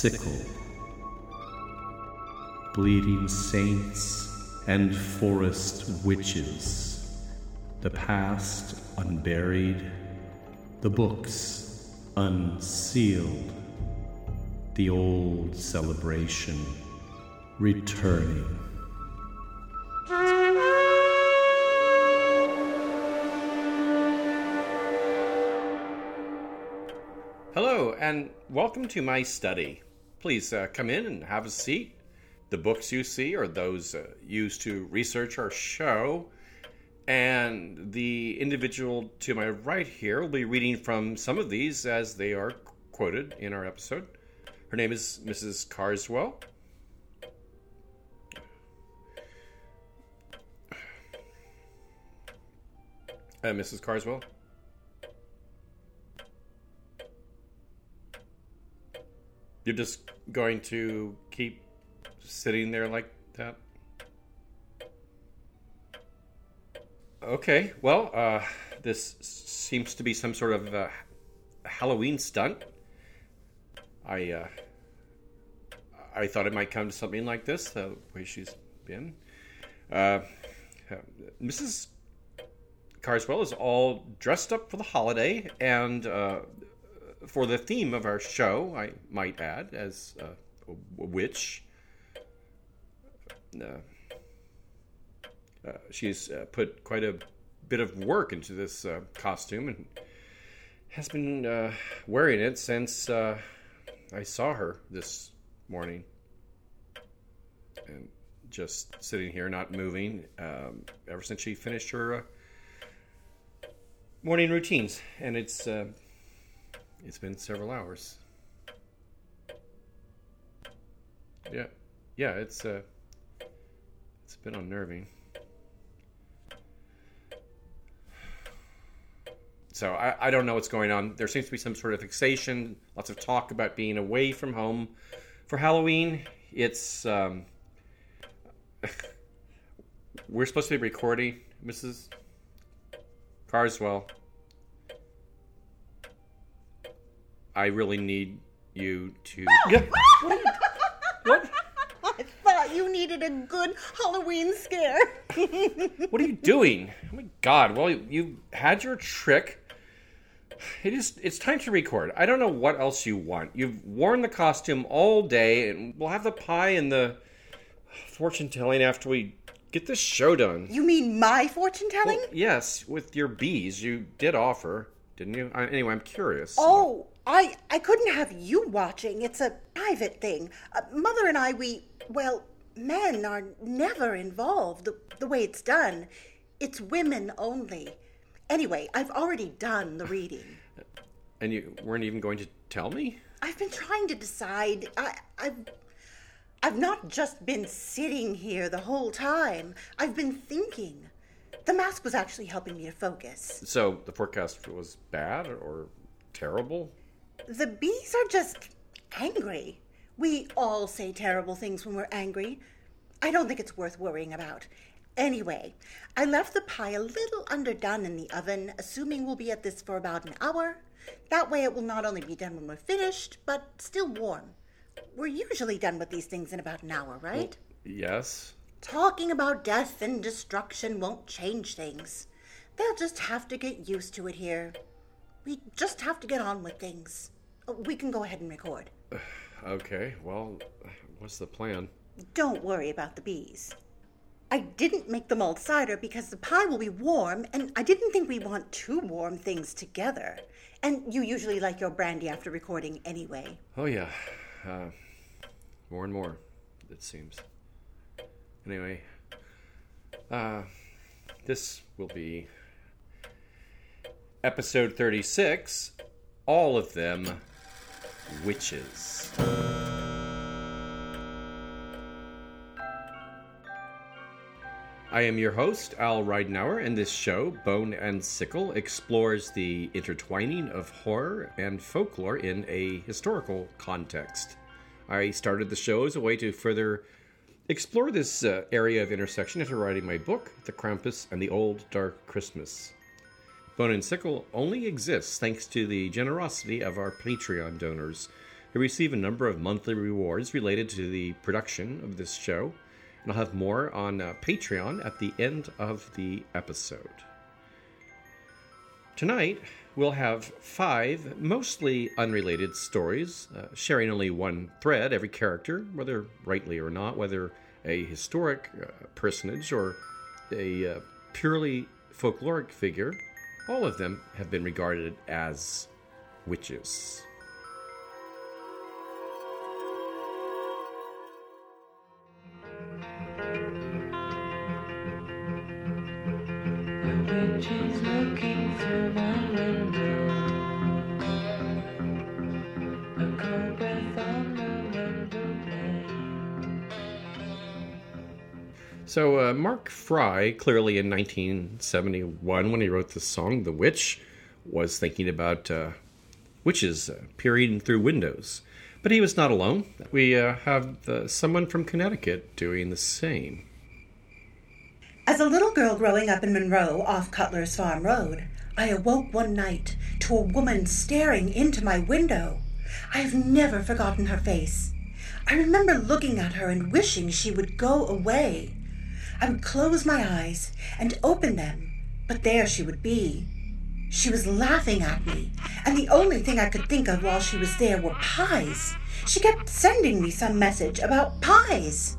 sickle. Bleeding saints and forest witches, the past unburied, the books unsealed, the old celebration returning. Hello, and welcome to my study. Please uh, come in and have a seat. The books you see are those uh, used to research our show, and the individual to my right here will be reading from some of these as they are quoted in our episode. Her name is Mrs. Carswell. Uh, Mrs. Carswell. You're just going to keep sitting there like that? Okay, well, uh, this seems to be some sort of uh, Halloween stunt. I uh, I thought it might come to something like this, the way she's been. Uh, Mrs. Carswell is all dressed up for the holiday, and uh, for the theme of our show, I might add, as uh, a witch. Uh, uh, she's uh, put quite a bit of work into this uh, costume and has been uh, wearing it since I saw her this morning. And just sitting here, not moving, um, ever since she finished her morning routines. And it's it's been several hours. Yeah, yeah, it's uh, it's been unnerving. So I, I don't know what's going on. There seems to be some sort of fixation. Lots of talk about being away from home for Halloween. It's um, we're supposed to be recording, Mrs. Carswell. I really need you to. Yeah. What? what? I thought you needed a good Halloween scare. what are you doing? Oh my god! Well, you, you had your trick. It is. It's time to record. I don't know what else you want. You've worn the costume all day, and we'll have the pie and the fortune telling after we get this show done. You mean my fortune telling? Well, yes, with your bees. You did offer, didn't you? I, anyway, I'm curious. Oh, I I couldn't have you watching. It's a private thing. Uh, Mother and I, we well, men are never involved the, the way it's done. It's women only. Anyway, I've already done the reading. And you weren't even going to tell me? I've been trying to decide. I, I've I've not just been sitting here the whole time. I've been thinking. The mask was actually helping me to focus. So the forecast was bad or terrible? The bees are just angry. We all say terrible things when we're angry. I don't think it's worth worrying about. Anyway, I left the pie a little underdone in the oven, assuming we'll be at this for about an hour. That way, it will not only be done when we're finished, but still warm. We're usually done with these things in about an hour, right? Yes. Talking about death and destruction won't change things. They'll just have to get used to it here. We just have to get on with things. We can go ahead and record. okay, well, what's the plan? Don't worry about the bees. I didn't make the mulled cider because the pie will be warm, and I didn't think we want two warm things together. And you usually like your brandy after recording anyway. Oh, yeah. Uh, more and more, it seems. Anyway, uh, this will be episode 36 all of them witches. I am your host, Al Ridenour, and this show, Bone and Sickle, explores the intertwining of horror and folklore in a historical context. I started the show as a way to further explore this uh, area of intersection after writing my book, The Krampus and the Old Dark Christmas. Bone and Sickle only exists thanks to the generosity of our Patreon donors. You'll receive a number of monthly rewards related to the production of this show, and I'll have more on uh, Patreon at the end of the episode. Tonight, we'll have five mostly unrelated stories, uh, sharing only one thread, every character, whether rightly or not, whether a historic uh, personage or a uh, purely folkloric figure, all of them have been regarded as witches. So, uh, Mark Fry, clearly in 1971, when he wrote this song, The Witch, was thinking about uh, witches uh, peering through windows. But he was not alone. We uh, have uh, someone from Connecticut doing the same. As a little girl growing up in Monroe off Cutler's Farm Road, I awoke one night to a woman staring into my window. I have never forgotten her face. I remember looking at her and wishing she would go away. I would close my eyes and open them, but there she would be. She was laughing at me, and the only thing I could think of while she was there were pies. She kept sending me some message about pies.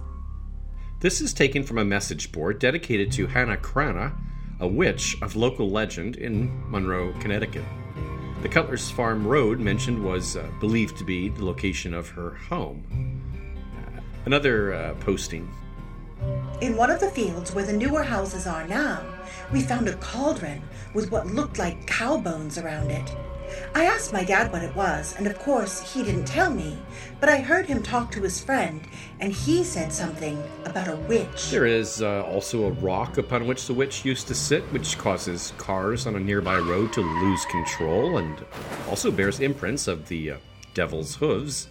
This is taken from a message board dedicated to Hannah Cranna, a witch of local legend in Monroe, Connecticut. The Cutler's Farm Road mentioned was uh, believed to be the location of her home. Uh, another uh, posting. In one of the fields where the newer houses are now, we found a cauldron with what looked like cow bones around it. I asked my dad what it was, and of course he didn't tell me, but I heard him talk to his friend, and he said something about a witch. There is uh, also a rock upon which the witch used to sit, which causes cars on a nearby road to lose control and also bears imprints of the uh, devil's hooves.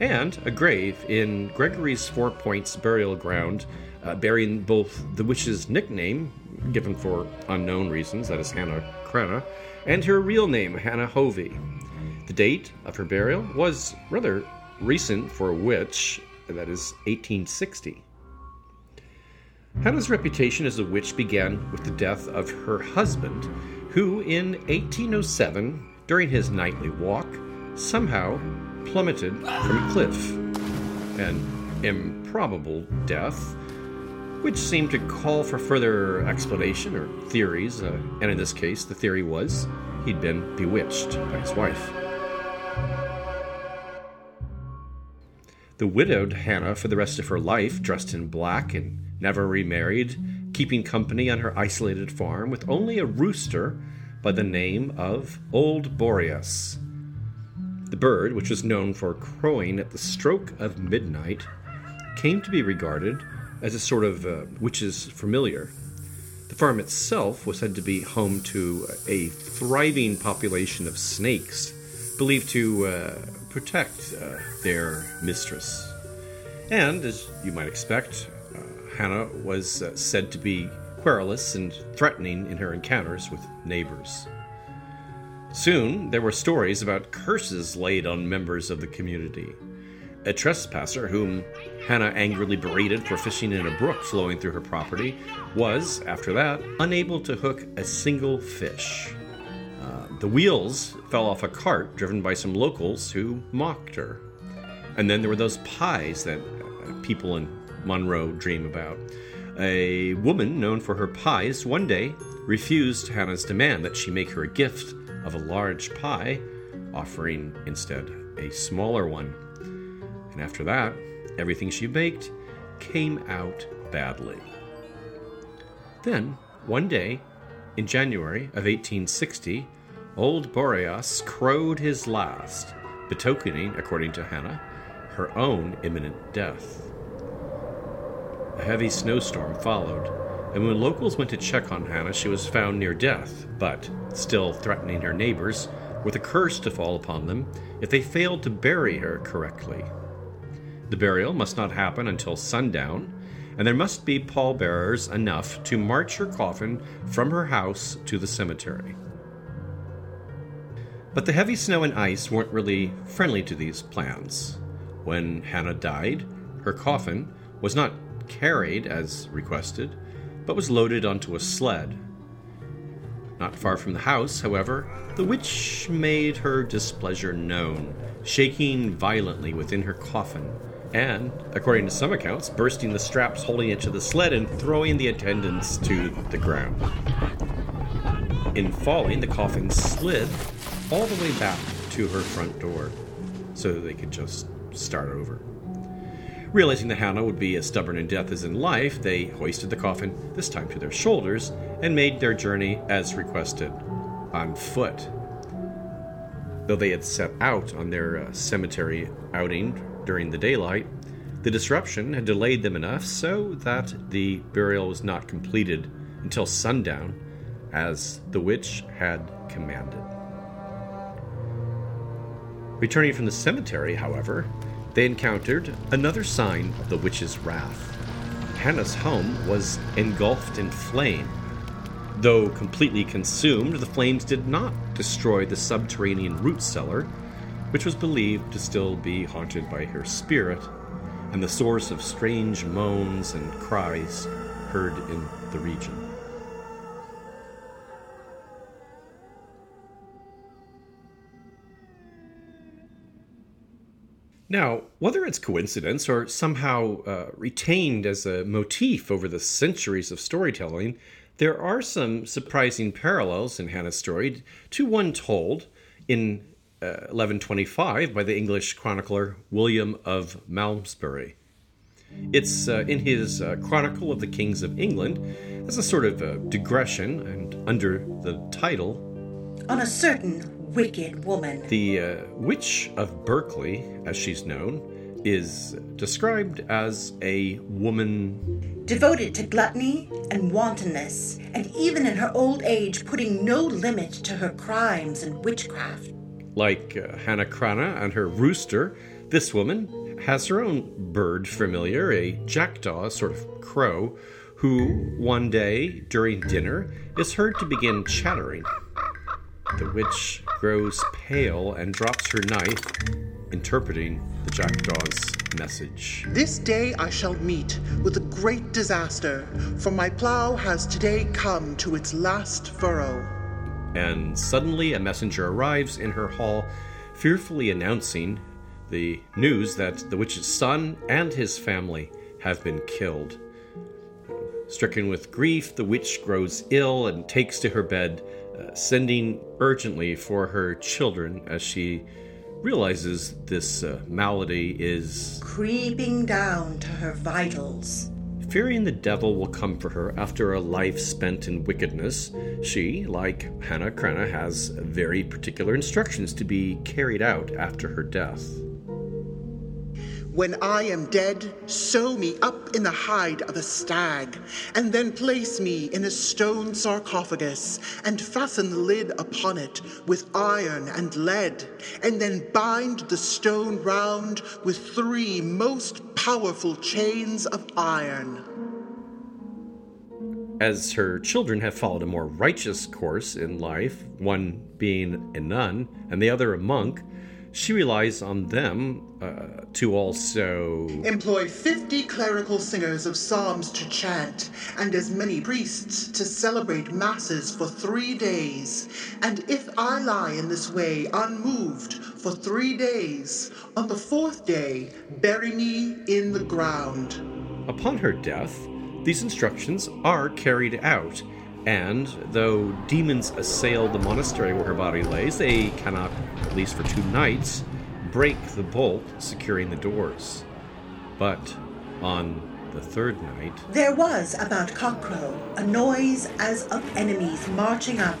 And a grave in Gregory's Four Points burial ground, uh, bearing both the witch's nickname, given for unknown reasons, that is Hannah Cranna, and her real name, Hannah Hovey. The date of her burial was rather recent for a witch, that is 1860. Hannah's reputation as a witch began with the death of her husband, who in 1807, during his nightly walk, somehow plummeted from a cliff. An improbable death, which seemed to call for further explanation or theories, uh, and in this case, the theory was he'd been bewitched by his wife. The widowed Hannah, for the rest of her life, dressed in black and never remarried, keeping company on her isolated farm with only a rooster by the name of Old Boreas. The bird, which was known for crowing at the stroke of midnight, came to be regarded as a sort of uh, witch's familiar. The farm itself was said to be home to a thriving population of snakes, believed to uh, protect uh, their mistress. And, as you might expect, uh, Hannah was uh, said to be querulous and threatening in her encounters with neighbors. Soon, there were stories about curses laid on members of the community. A trespasser, whom Hannah angrily berated for fishing in a brook flowing through her property, was, after that, unable to hook a single fish. Uh, the wheels fell off a cart driven by some locals who mocked her. And then there were those pies that uh, people in Monroe dream about. A woman known for her pies one day refused Hannah's demand that she make her a gift of a large pie, offering instead a smaller one. And after that, everything she baked came out badly. Then, one day, in January of 1860, old Boreas crowed his last, betokening, according to Hannah, her own imminent death. A heavy snowstorm followed, and when locals went to check on Hannah, she was found near death, but still threatening her neighbors with a curse to fall upon them if they failed to bury her correctly. The burial must not happen until sundown, and there must be pallbearers enough to march her coffin from her house to the cemetery. But the heavy snow and ice weren't really friendly to these plans. When Hannah died, her coffin was not carried as requested, but was loaded onto a sled. Not far from the house, however, the witch made her displeasure known, shaking violently within her coffin, and, according to some accounts, bursting the straps holding it to the sled and throwing the attendants to the ground. In falling, the coffin slid all the way back to her front door so that they could just start over. Realizing that Hannah would be as stubborn in death as in life, they hoisted the coffin, this time to their shoulders, and made their journey as requested, on foot. Though they had set out on their uh, cemetery outing during the daylight, the disruption had delayed them enough so that the burial was not completed until sundown, as the witch had commanded. Returning from the cemetery, however, they encountered another sign of the witch's wrath. Hannah's home was engulfed in flame. Though completely consumed, the flames did not destroy the subterranean root cellar, which was believed to still be haunted by her spirit and the source of strange moans and cries heard in the region. Now, whether it's coincidence or somehow uh, retained as a motif over the centuries of storytelling, there are some surprising parallels in Hannah's story to one told in uh, 1125 by the English chronicler William of Malmesbury. It's uh, in his uh, Chronicle of the Kings of England as a sort of uh, digression and under the title On a certain wicked woman. The uh, Witch of Berkeley, as she's known, is described as a woman. Devoted to gluttony and wantonness, and even in her old age putting no limit to her crimes and witchcraft. Like uh, Hannah Cranna and her rooster, this woman has her own bird familiar, a jackdaw, a sort of crow, who one day during dinner is heard to begin chattering. The witch grows pale and drops her knife, interpreting the jackdaw's message. This day I shall meet with a great disaster, for my plow has today come to its last furrow. And suddenly a messenger arrives in her hall, fearfully announcing the news that the witch's son and his family have been killed. Stricken with grief, the witch grows ill and takes to her bed, sending urgently for her children as she realizes this uh, malady is Creeping down to her vitals. Fearing the devil will come for her after a life spent in wickedness, she, like Hannah Cranna, has very particular instructions to be carried out after her death. When I am dead, sew me up in the hide of a stag, and then place me in a stone sarcophagus, and fasten the lid upon it with iron and lead, and then bind the stone round with three most powerful chains of iron. As her children have followed a more righteous course in life, one being a nun and the other a monk, she relies on them uh, to also Employ fifty clerical singers of psalms to chant, and as many priests to celebrate masses for three days. And if I lie in this way unmoved for three days, on the fourth day bury me in the ground. Upon her death, these instructions are carried out, and though demons assail the monastery where her body lays, they cannot, at least for two nights, break the bolt securing the doors. But on the third night, There was about cockcrow a noise as of enemies marching up,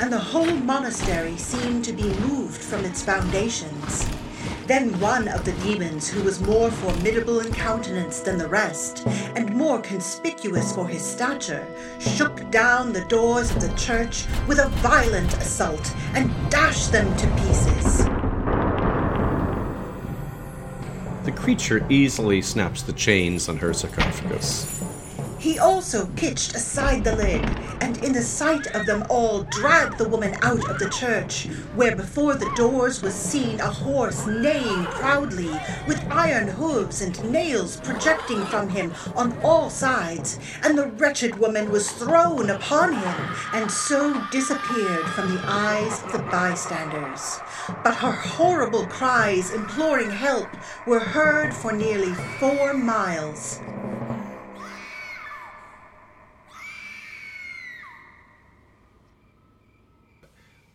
and the whole monastery seemed to be moved from its foundations. Then one of the demons, who was more formidable in countenance than the rest, and more conspicuous for his stature, shook down the doors of the church with a violent assault and dashed them to pieces. the creature easily snaps the chains on her sarcophagus. He also pitched aside the lid, and in the sight of them all dragged the woman out of the church, where before the doors was seen a horse neighing proudly, with iron hooves and nails projecting from him on all sides, and the wretched woman was thrown upon him, and so disappeared from the eyes of the bystanders. But her horrible cries imploring help were heard for nearly four miles.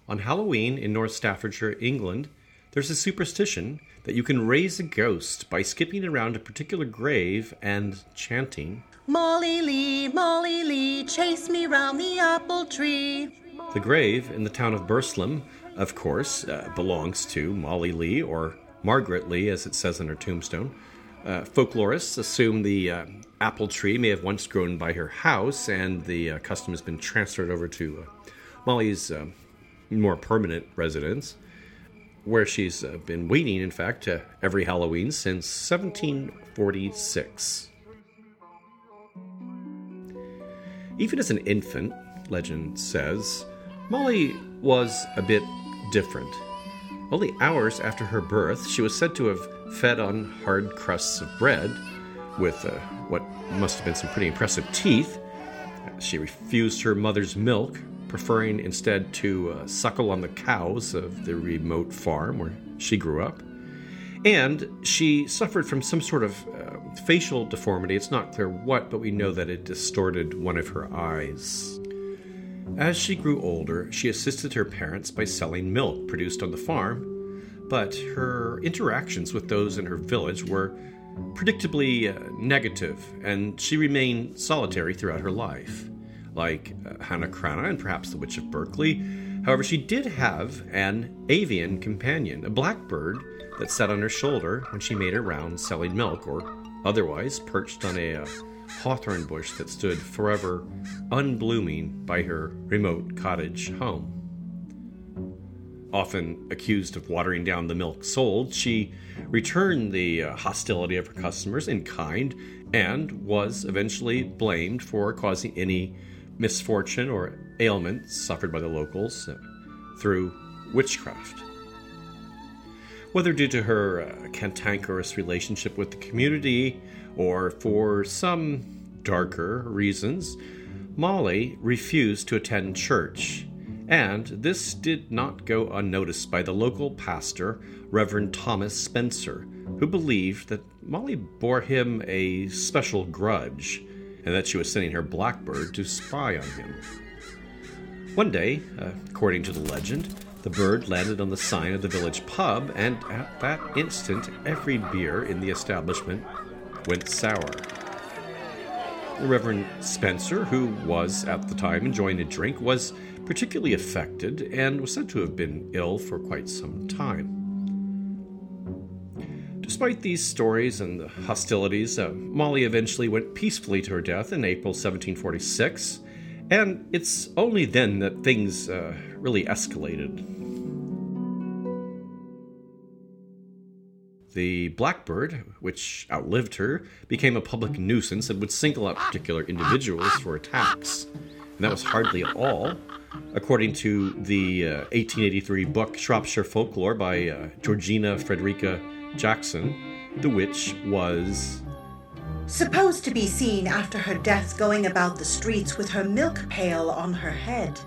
On Halloween in North Staffordshire, England, there's a superstition that you can raise a ghost by skipping around a particular grave and chanting. Molly Lee, Molly Lee, chase me round the apple tree. The grave in the town of Burslem, of course, uh, belongs to Molly Lee, or Margaret Lee, as it says on her tombstone. Uh, folklorists assume the uh, apple tree may have once grown by her house, and the uh, custom has been transferred over to uh, Molly's uh, more permanent residence, where she's uh, been waiting, in fact, every Halloween since 1746. Even as an infant, legend says, Molly was a bit different. Only hours after her birth, she was said to have fed on hard crusts of bread with uh, what must have been some pretty impressive teeth. She refused her mother's milk, preferring instead to uh, suckle on the cows of the remote farm where she grew up. And she suffered from some sort of uh, facial deformity. It's not clear what, but we know that it distorted one of her eyes. As she grew older, she assisted her parents by selling milk produced on the farm, but her interactions with those in her village were predictably uh, negative, and she remained solitary throughout her life. Like uh, Hannah Cranna and perhaps the Witch of Berkeley, however, she did have an avian companion, a blackbird that sat on her shoulder when she made her rounds selling milk, or otherwise perched on a uh, hawthorn bush that stood forever unblooming by her remote cottage home. Often accused of watering down the milk sold, she returned the uh, hostility of her customers in kind and was eventually blamed for causing any misfortune or ailment suffered by the locals through witchcraft. Whether due to her uh, cantankerous relationship with the community or for some darker reasons, Molly refused to attend church, and this did not go unnoticed by the local pastor, Reverend Thomas Spencer, who believed that Molly bore him a special grudge and that she was sending her blackbird to spy on him. One day, according to the legend, the bird landed on the sign of the village pub, and at that instant, every beer in the establishment went sour. The Reverend Spencer, who was at the time enjoying a drink, was particularly affected and was said to have been ill for quite some time. Despite these stories and the hostilities, uh, Molly eventually went peacefully to her death in April 1746, and it's only then that things uh, really escalated. The blackbird, which outlived her, became a public nuisance and would single out particular individuals for attacks. And that was hardly all. According to the uh, 1883 book Shropshire Folklore by uh, Georgina Frederica Jackson, the witch was Supposed to be seen after her death going about the streets with her milk pail on her head.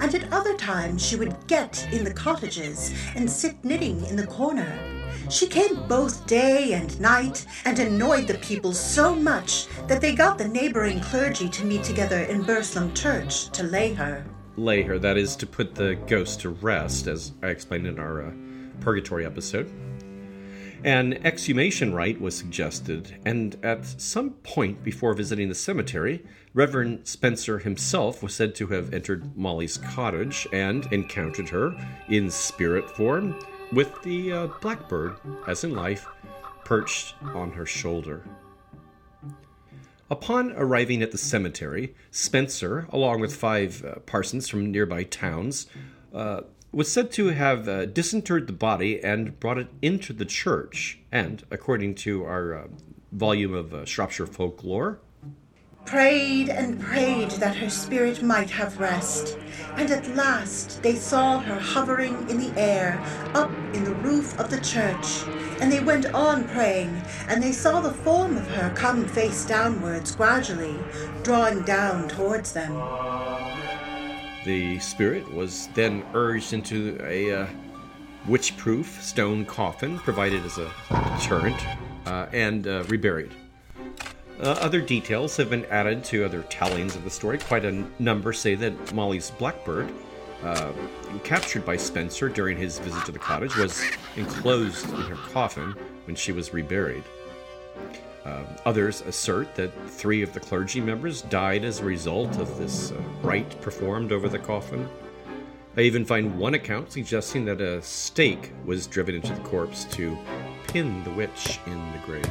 And at other times she would get in the cottages and sit knitting in the corner. She came both day and night and annoyed the people so much that they got the neighboring clergy to meet together in Burslem Church to lay her. lay her, that is, to put the ghost to rest, as I explained in our uh, Purgatory episode. An exhumation rite was suggested, and at some point before visiting the cemetery, Reverend Spencer himself was said to have entered Molly's cottage and encountered her in spirit form with the uh, blackbird, as in life, perched on her shoulder. Upon arriving at the cemetery, Spencer, along with five uh, parsons from nearby towns, uh, was said to have uh, disinterred the body and brought it into the church. And according to our uh, volume of uh, Shropshire folklore, prayed and prayed that her spirit might have rest. And at last they saw her hovering in the air, up in the roof of the church. And they went on praying, and they saw the form of her come face downwards gradually, drawing down towards them. The spirit was then urged into a uh, witch proof stone coffin provided as a deterrent uh, and uh, reburied. Uh, other details have been added to other tellings of the story. Quite a n- number say that Molly's blackbird, uh, captured by Spencer during his visit to the cottage, was enclosed in her coffin when she was reburied. Uh, others assert that three of the clergy members died as a result of this uh, rite performed over the coffin. I even find one account suggesting that a stake was driven into the corpse to pin the witch in the grave.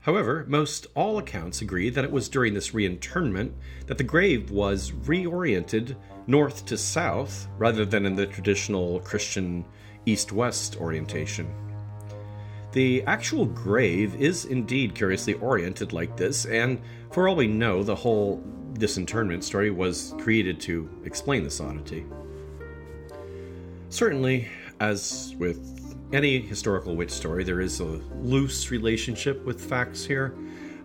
However, most all accounts agree that it was during this reinterment that the grave was reoriented north to south rather than in the traditional Christian east west orientation. The actual grave is indeed curiously oriented like this, and for all we know, the whole disinterment story was created to explain this oddity. Certainly, as with any historical witch story, there is a loose relationship with facts here.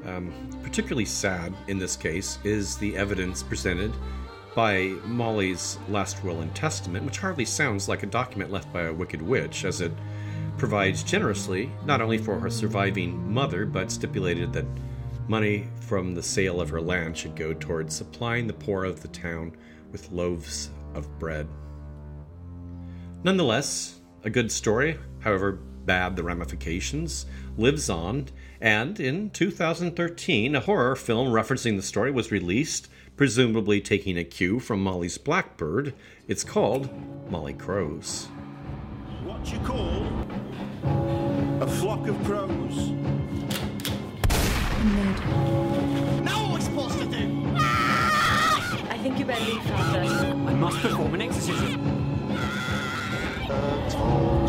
Um, particularly sad in this case is the evidence presented by Molly's last will and testament, which hardly sounds like a document left by a wicked witch, as it provides generously not only for her surviving mother, but stipulated that money from the sale of her land should go towards supplying the poor of the town with loaves of bread. Nonetheless, a good story, however bad the ramifications, lives on, and in 2013, a horror film referencing the story was released, presumably taking a cue from Molly's Blackbird. It's called Molly Crows. What you call a flock of crows. Now what am I supposed to do? Ah! I think you better leave first. I must perform an exorcism. Uh,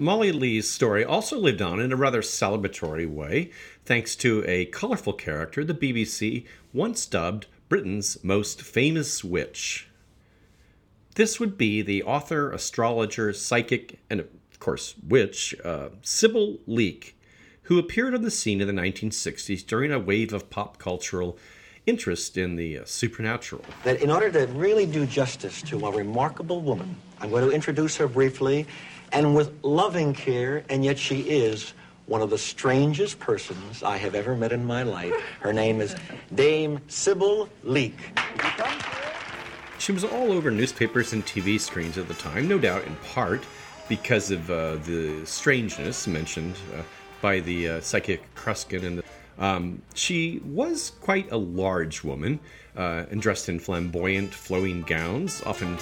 Molly Lee's story also lived on in a rather celebratory way, thanks to a colorful character the BBC once dubbed Britain's most famous witch. This would be the author, astrologer, psychic, and of course, witch, uh, Sybil Leek, who appeared on the scene in the 1960s during a wave of pop cultural interest in the uh, supernatural. that in order to really do justice to a remarkable woman, I'm going to introduce her briefly and with loving care, and yet she is one of the strangest persons I have ever met in my life. Her name is Dame Sybil Leek. She was all over newspapers and TV screens at the time, no doubt in part because of uh, the strangeness mentioned uh, by the uh, psychic Kreskin. And the, um, she was quite a large woman uh, and dressed in flamboyant, flowing gowns, often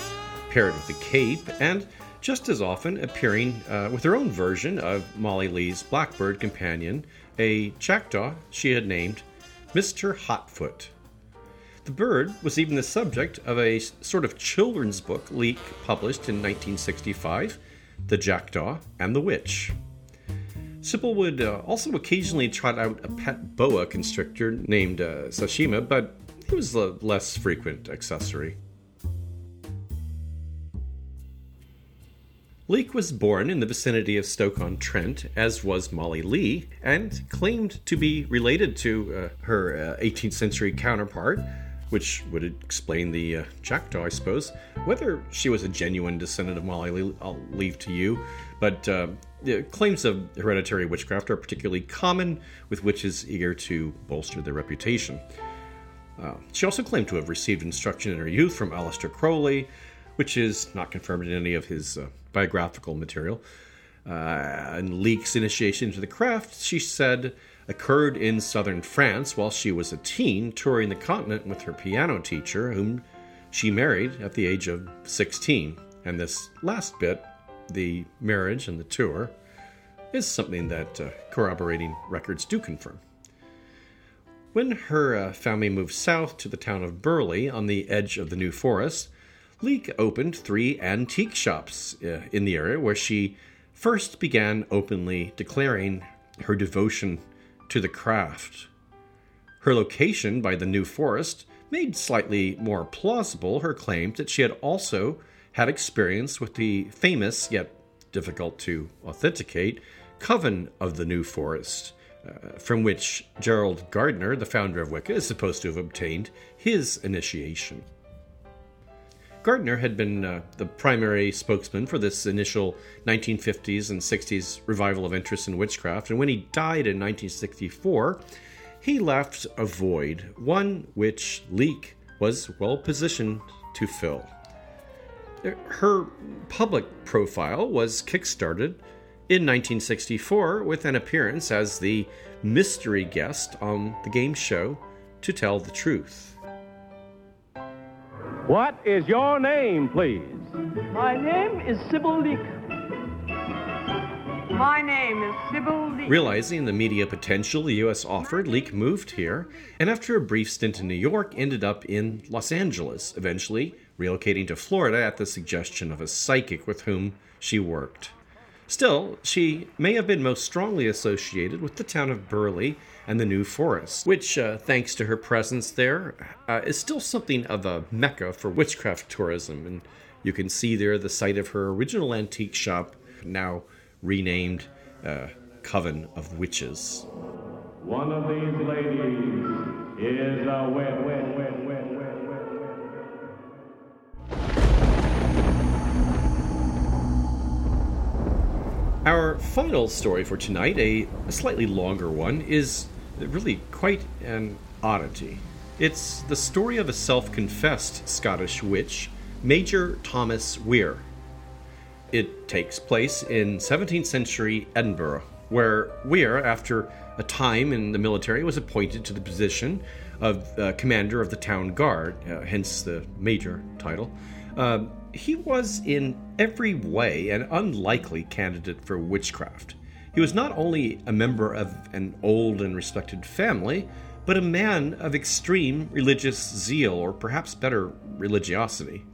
paired with a cape, and just as often appearing uh, with her own version of Molly Lee's Blackbird companion, a jackdaw she had named Mr. Hotfoot. The bird was even the subject of a sort of children's book Leek published in 1965, The Jackdaw and the Witch. Sybil would uh, also occasionally trot out a pet boa constrictor named uh, Sashima, but he was a less frequent accessory. Leek was born in the vicinity of Stoke-on-Trent, as was Molly Lee, and claimed to be related to uh, her uh, 18th century counterpart, which would explain the uh, I suppose. Whether she was a genuine descendant of Molly Lee, I'll leave to you, but uh, claims of hereditary witchcraft are particularly common with witches eager to bolster their reputation. Uh, she also claimed to have received instruction in her youth from Aleister Crowley, which is not confirmed in any of his uh, biographical material. Uh, and Leek's initiation into the craft, she said, occurred in southern France while she was a teen, touring the continent with her piano teacher, whom she married at the age of 16. And this last bit, the marriage and the tour, is something that uh, corroborating records do confirm. When her uh, family moved south to the town of Burley on the edge of the New Forest, Leek opened three antique shops uh, in the area where she first began openly declaring her devotion to the craft. Her location by the New Forest made slightly more plausible her claim that she had also had experience with the famous yet difficult to authenticate coven of the New Forest, uh, from which Gerald Gardner, the founder of Wicca, is supposed to have obtained his initiation. Gardner had been uh, the primary spokesman for this initial 1950s and 60s revival of interest in witchcraft, and when he died in 1964, he left a void, one which Leek was well positioned to fill. Her public profile was kickstarted in 1964 with an appearance as the mystery guest on the game show To Tell the Truth. What is your name, please? My name is Sybil Leek. My name is Sybil Leek. Realizing the media potential the U.S. offered, Leek moved here, and after a brief stint in New York, ended up in Los Angeles, eventually relocating to Florida at the suggestion of a psychic with whom she worked. Still, she may have been most strongly associated with the town of Burley and the New Forest, which, uh, thanks to her presence there, uh, is still something of a mecca for witchcraft tourism. And you can see there the site of her original antique shop, now renamed uh, Coven of Witches. One of these ladies is a wet, wet, wet, wet, wet, wet, Our final story for tonight, a slightly longer one, is really quite an oddity. It's the story of a self confessed Scottish witch, Major Thomas Weir. It takes place in 17th century Edinburgh, where Weir, after a time in the military, was appointed to the position of uh, commander of the town guard, uh, hence the major title. Um, he was in every way an unlikely candidate for witchcraft. He was not only a member of an old and respected family, but a man of extreme religious zeal, or perhaps better, religiosity.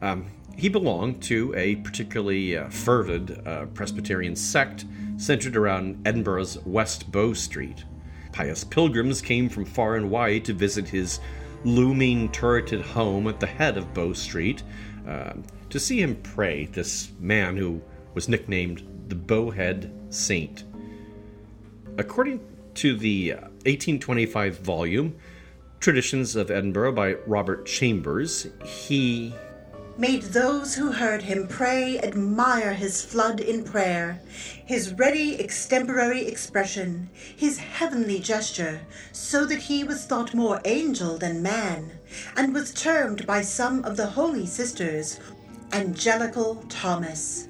Um, he belonged to a particularly uh, fervid uh, Presbyterian sect centered around Edinburgh's West Bow Street. Pious pilgrims came from far and wide to visit his looming turreted home at the head of Bow Street uh, to see him pray, this man who was nicknamed the Bowhead Saint. According to the uh, 1825 volume, Traditions of Edinburgh by Robert Chambers, he made those who heard him pray admire his flood in prayer, his ready extemporary expression, his heavenly gesture, so that he was thought more angel than man, and was termed by some of the holy sisters Angelical Thomas.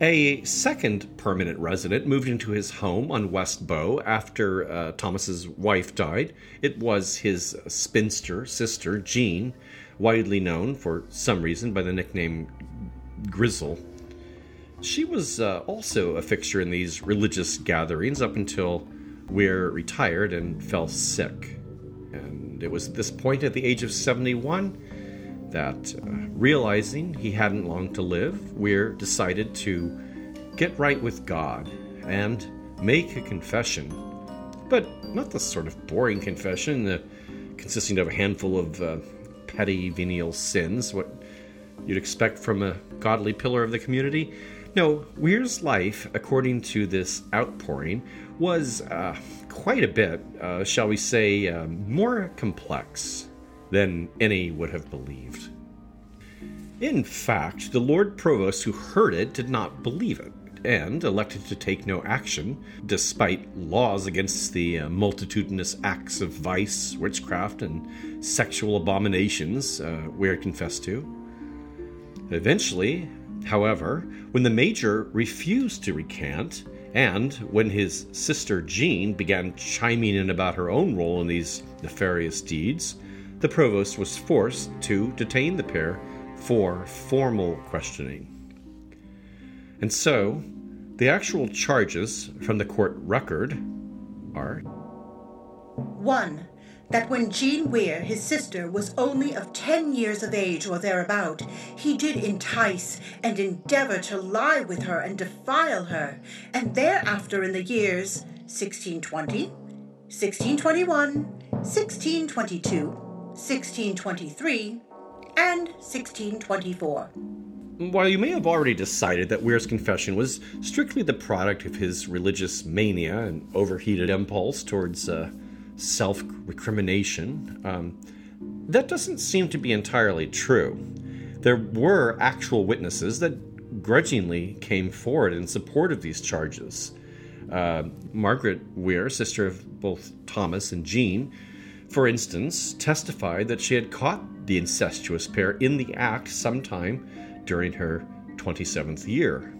A second permanent resident moved into his home on West Bow after uh, Thomas's wife died. It was his spinster sister, Jean, widely known for some reason by the nickname Grizzle. She was uh, also a fixture in these religious gatherings up until Weir retired and fell sick. And it was at this point, at the age of 71, that uh, realizing he hadn't long to live, Weir decided to get right with God and make a confession. But not the sort of boring confession uh, consisting of a handful of uh, petty venial sins, what you'd expect from a godly pillar of the community. No, Weir's life, according to this outpouring, was uh, quite a bit, uh, shall we say, more complex than any would have believed. In fact, the Lord Provost who heard it did not believe it and elected to take no action, despite laws against the uh, multitudinous acts of vice, witchcraft, and sexual abominations uh, Weir confessed to. Eventually, however, when the major refused to recant, and when his sister Jean began chiming in about her own role in these nefarious deeds, the provost was forced to detain the pair for formal questioning. And so, the actual charges from the court record are One, that when Jean Weir, his sister, was only of ten years of age or thereabout, he did entice and endeavor to lie with her and defile her, and thereafter in the years 1620, 1621, 1622, 1623, and 1624. While you may have already decided that Weir's confession was strictly the product of his religious mania and overheated impulse towards uh, self recrimination, um, that doesn't seem to be entirely true. There were actual witnesses that grudgingly came forward in support of these charges. Uh, Margaret Weir, sister of both Thomas and Jean, for instance, testified that she had caught the incestuous pair in the act sometime during her 27th year.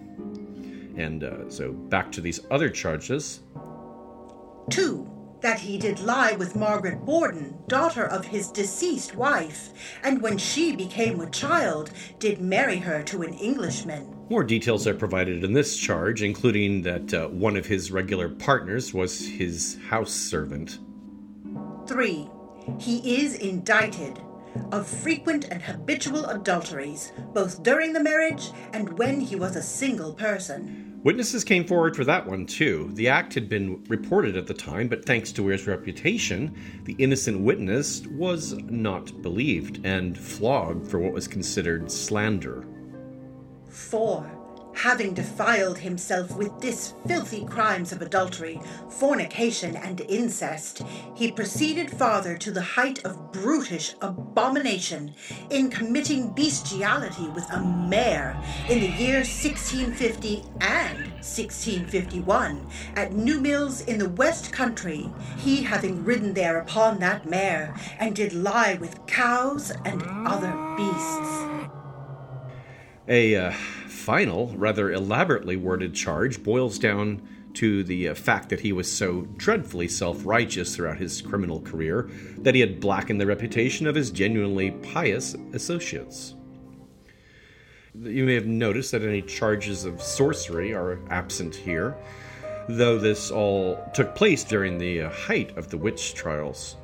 And uh, so back to these other charges. Two, that he did lie with Margaret Bourdon, daughter of his deceased wife, and when she became a child, did marry her to an Englishman. More details are provided in this charge, including that uh, one of his regular partners was his house servant. Three, he is indicted of frequent and habitual adulteries, both during the marriage and when he was a single person. Witnesses came forward for that one too. The act had been reported at the time, but thanks to Weir's reputation, the innocent witness was not believed and flogged for what was considered slander. 4. Having defiled himself with this filthy crimes of adultery, fornication, and incest, he proceeded farther to the height of brutish abomination in committing bestiality with a mare in the year 1650 and 1651 at New Mills in the West Country, he having ridden there upon that mare, and did lie with cows and other beasts. A uh, final, rather elaborately worded charge boils down to the uh, fact that he was so dreadfully self righteous throughout his criminal career that he had blackened the reputation of his genuinely pious associates. You may have noticed that any charges of sorcery are absent here, though this all took place during the uh, height of the witch trials.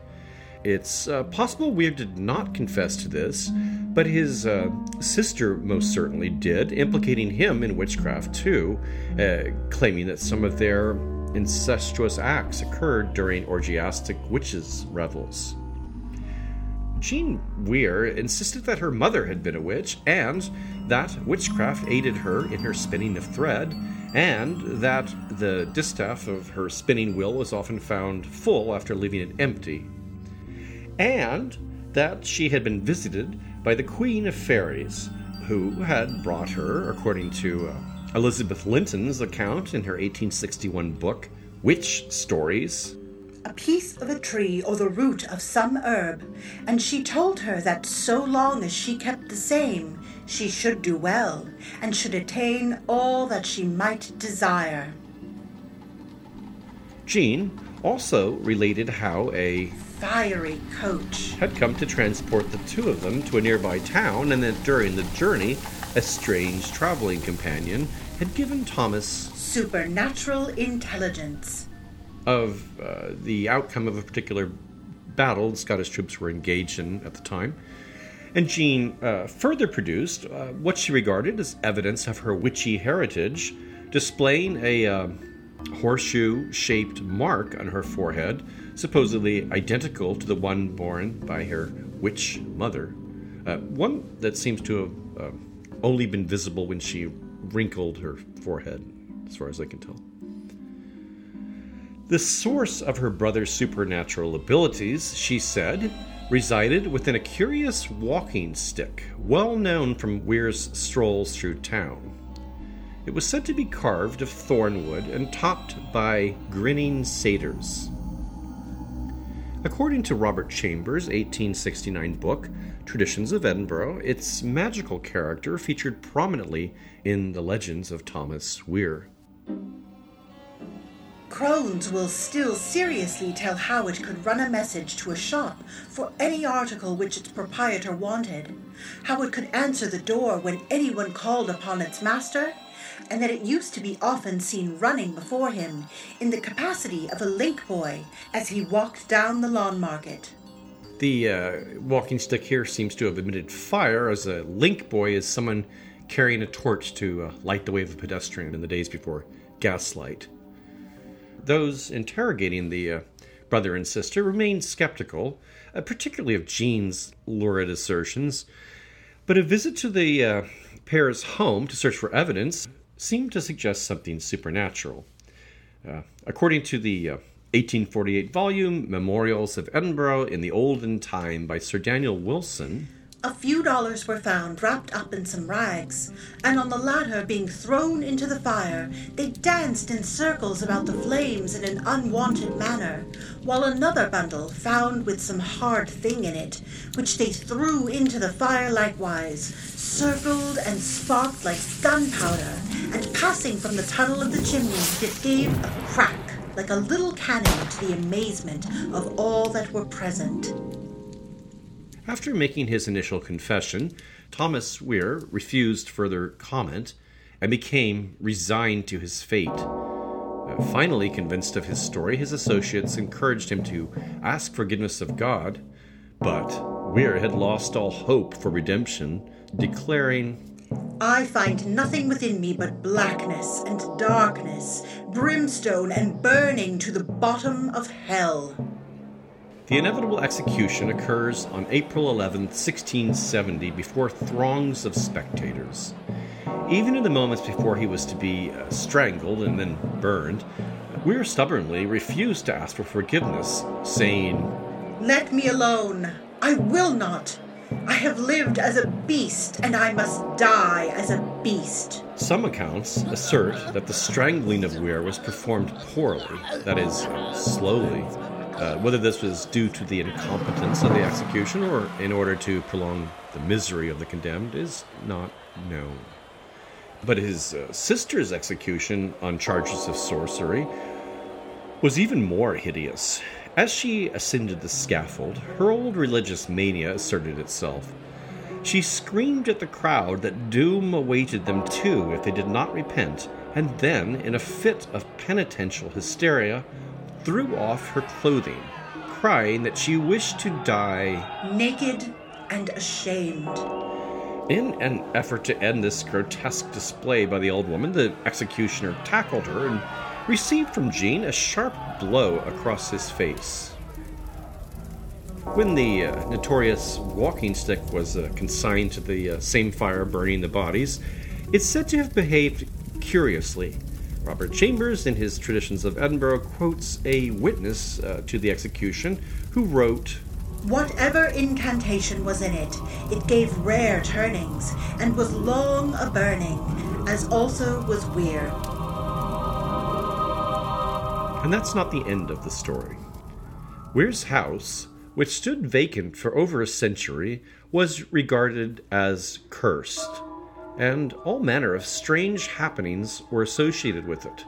It's uh, possible Weir did not confess to this, but his uh, sister most certainly did, implicating him in witchcraft too, uh, claiming that some of their incestuous acts occurred during orgiastic witches' revels. Jean Weir insisted that her mother had been a witch, and that witchcraft aided her in her spinning of thread, and that the distaff of her spinning wheel was often found full after leaving it empty and that she had been visited by the Queen of Fairies, who had brought her, according to uh, Elizabeth Linton's account in her 1861 book, Witch Stories, a piece of a tree or the root of some herb, and she told her that so long as she kept the same, she should do well, and should attain all that she might desire. Jean also related how a fiery coach had come to transport the two of them to a nearby town, and that during the journey, a strange traveling companion had given Thomas supernatural intelligence of uh, the outcome of a particular battle the Scottish troops were engaged in at the time. And Jean uh, further produced uh, what she regarded as evidence of her witchy heritage, displaying a uh, horseshoe shaped mark on her forehead, supposedly identical to the one borne by her witch mother. Uh, one that seems to have uh, only been visible when she wrinkled her forehead, as far as I can tell. The source of her brother's supernatural abilities, she said, resided within a curious walking stick, well known from Weir's strolls through town. It was said to be carved of thornwood and topped by grinning satyrs. According to Robert Chambers' 1869 book, Traditions of Edinburgh, its magical character featured prominently in the legends of Thomas Weir. Crones will still seriously tell how it could run a message to a shop for any article which its proprietor wanted, how it could answer the door when anyone called upon its master, and that it used to be often seen running before him in the capacity of a link boy as he walked down the lawn market. The uh, walking stick here seems to have emitted fire, as a link boy is someone carrying a torch to uh, light the way of a pedestrian in the days before gaslight. Those interrogating the uh, brother and sister remained skeptical, uh, particularly of Jean's lurid assertions, but a visit to the uh, pair's home to search for evidence seemed to suggest something supernatural. Uh, according to the uh, 1848 volume Memorials of Edinburgh in the Olden Time by Sir Daniel Wilson, A few dollars were found wrapped up in some rags, and on the latter being thrown into the fire, they danced in circles about the flames in an unwanted manner, while another bundle, found with some hard thing in it, which they threw into the fire likewise, circled and sparked like gunpowder, and passing from the tunnel of the chimney, it gave a crack like a little cannon to the amazement of all that were present. After making his initial confession, Thomas Weir refused further comment and became resigned to his fate. Uh, finally convinced of his story, his associates encouraged him to ask forgiveness of God, but Weir had lost all hope for redemption, declaring, I find nothing within me but blackness and darkness, brimstone and burning to the bottom of hell. The inevitable execution occurs on April 11, 1670, before throngs of spectators. Even in the moments before he was to be uh, strangled and then burned, Weir stubbornly refused to ask for forgiveness, saying, Let me alone. I will not. I have lived as a beast, and I must die as a beast. Some accounts assert that the strangling of Weir was performed poorly, that is, slowly. Uh, whether this was due to the incompetence of the execution or in order to prolong the misery of the condemned is not known. But his uh, sister's execution on charges of sorcery was even more hideous. As she ascended the scaffold, her old religious mania asserted itself. She screamed at the crowd that doom awaited them too if they did not repent, and then, in a fit of penitential hysteria, threw off her clothing, crying that she wished to die naked and ashamed. In an effort to end this grotesque display by the old woman, the executioner tackled her and received from Jean a sharp blow across his face. When the uh, notorious walking stick was uh, consigned to the uh, same fire burning the bodies, it's said to have behaved curiously. Robert Chambers, in his Traditions of Edinburgh, quotes a witness uh, to the execution who wrote, Whatever incantation was in it, it gave rare turnings, and was long a burning, as also was Weir. And that's not the end of the story. Weir's house, which stood vacant for over a century, was regarded as cursed, and all manner of strange happenings were associated with it.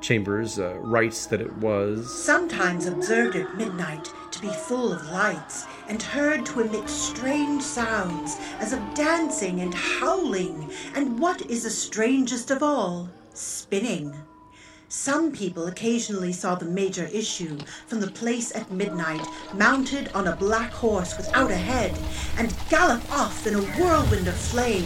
Chambers uh, writes that it was sometimes observed at midnight to be full of lights, and heard to emit strange sounds as of dancing and howling, and what is the strangest of all, spinning. Some people occasionally saw the major issue from the place at midnight, mounted on a black horse without a head, and gallop off in a whirlwind of flame.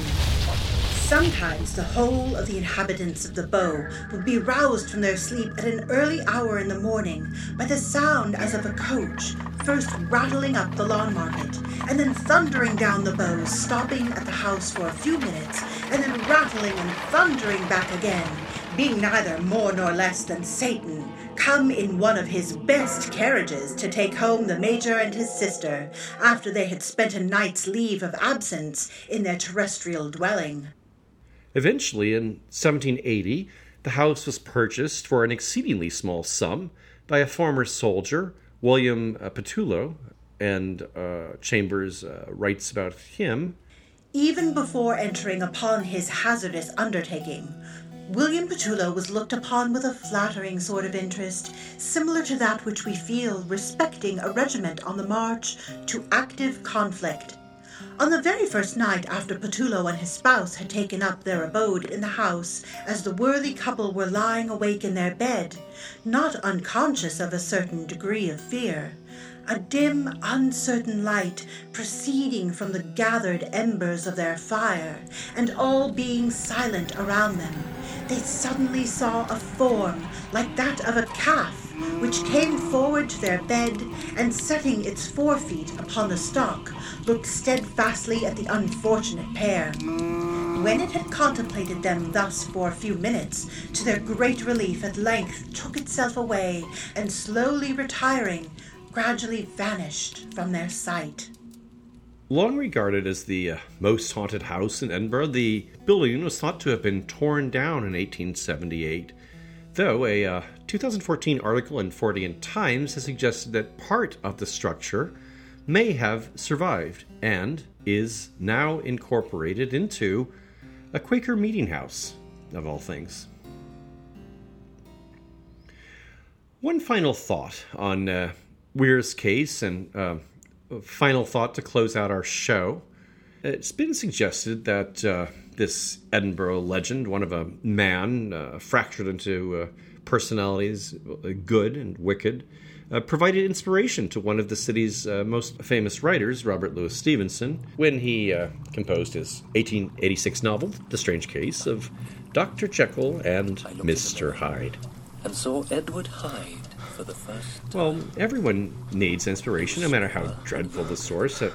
Sometimes the whole of the inhabitants of the bow would be roused from their sleep at an early hour in the morning by the sound as of a coach, first rattling up the lawn market, and then thundering down the bow, stopping at the house for a few minutes, and then rattling and thundering back again, being neither more nor less than Satan, come in one of his best carriages to take home the Major and his sister, after they had spent a night's leave of absence in their terrestrial dwelling. Eventually, in 1780, the house was purchased for an exceedingly small sum by a former soldier, William uh, Patullo, and uh, Chambers uh, writes about him. Even before entering upon his hazardous undertaking, William Patullo was looked upon with a flattering sort of interest, similar to that which we feel respecting a regiment on the march to active conflict. On the very first night after Patullo and his spouse had taken up their abode in the house, as the worthy couple were lying awake in their bed, not unconscious of a certain degree of fear, a dim, uncertain light proceeding from the gathered embers of their fire, and all being silent around them, they suddenly saw a form like that of a calf, which came forward to their bed, and setting its forefeet upon the stalk, looked steadfastly at the unfortunate pair. When it had contemplated them thus for a few minutes, to their great relief at length took itself away, and slowly retiring, gradually vanished from their sight. Long regarded as the uh, most haunted house in Edinburgh, the building was thought to have been torn down in 1878, though a uh, 2014 article in Fortean Times has suggested that part of the structure may have survived and is now incorporated into a Quaker meeting house, of all things. One final thought on uh, Weir's case and uh, final thought to close out our show. It's been suggested that uh, this Edinburgh legend, one of a man uh, fractured into uh, personalities, uh, good and wicked, uh, provided inspiration to one of the city's uh, most famous writers, Robert Louis Stevenson, when he composed his 1886 novel, The Strange Case of Dr. Jekyll and Mr. Hyde. And so Edward Hyde for the first Well, everyone needs inspiration, no matter how dreadful the source. Uh,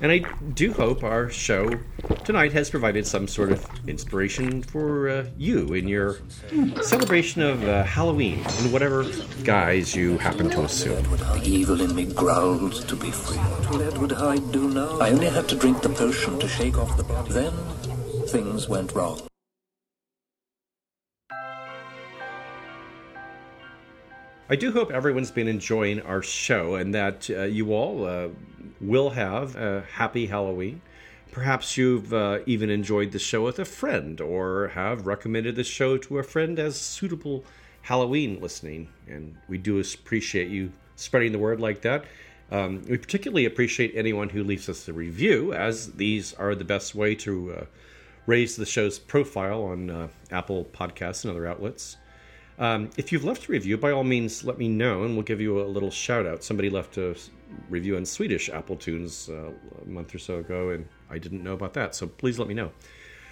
and I do hope our show tonight has provided some sort of inspiration for uh, you in your celebration of uh, Halloween in whatever guise you happen to assume. The evil in me growls to be free. What will Edward Hyde do now? I only had to drink the potion to shake off the body. Then things went wrong. I do hope everyone's been enjoying our show and that uh, you all uh, will have a happy Halloween. Perhaps you've uh, even enjoyed the show with a friend or have recommended the show to a friend as suitable Halloween listening. And we do appreciate you spreading the word like that. Um, we particularly appreciate anyone who leaves us a review, as these are the best way to uh, raise the show's profile on uh, Apple Podcasts and other outlets. Um, if you've left a review, by all means, let me know, and we'll give you a little shout out. Somebody left a review on Swedish Apple Tunes uh, a month or so ago, and I didn't know about that, so please let me know.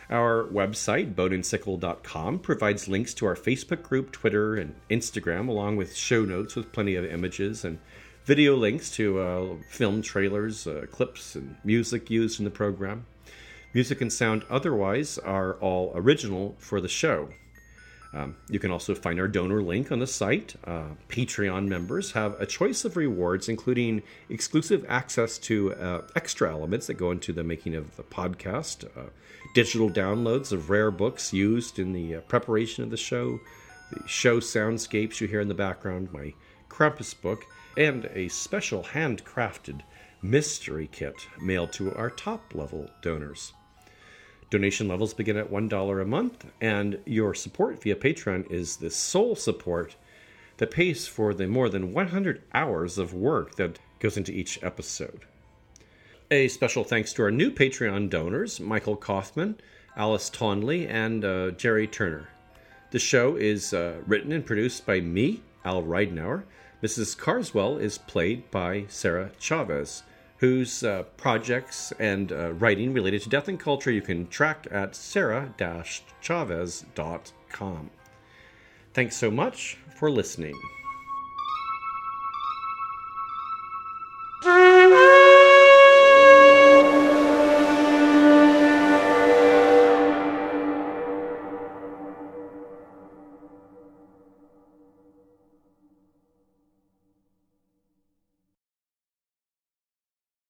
Our website, boneandsickle.com, provides links to our Facebook group, Twitter, and Instagram, along with show notes with plenty of images and video links to uh, film trailers, uh, clips, and music used in the program. Music and sound otherwise are all original for the show. Um, you can also find our donor link on the site. Uh, Patreon members have a choice of rewards, including exclusive access to uh, extra elements that go into the making of the podcast, uh, digital downloads of rare books used in the uh, preparation of the show, the show soundscapes you hear in the background, my Krampus book, and a special handcrafted mystery kit mailed to our top level donors. Donation levels begin at $1 a month, and your support via Patreon is the sole support that pays for the more than 100 hours of work that goes into each episode. A special thanks to our new Patreon donors, Michael Kaufman, Alice Tonley, and uh, Jerry Turner. The show is uh, written and produced by me, Al Ridenour. Mrs. Carswell is played by Sarah Chavez whose uh, projects and uh, writing related to death and culture you can track at sarah-chavez.com. Thanks so much for listening.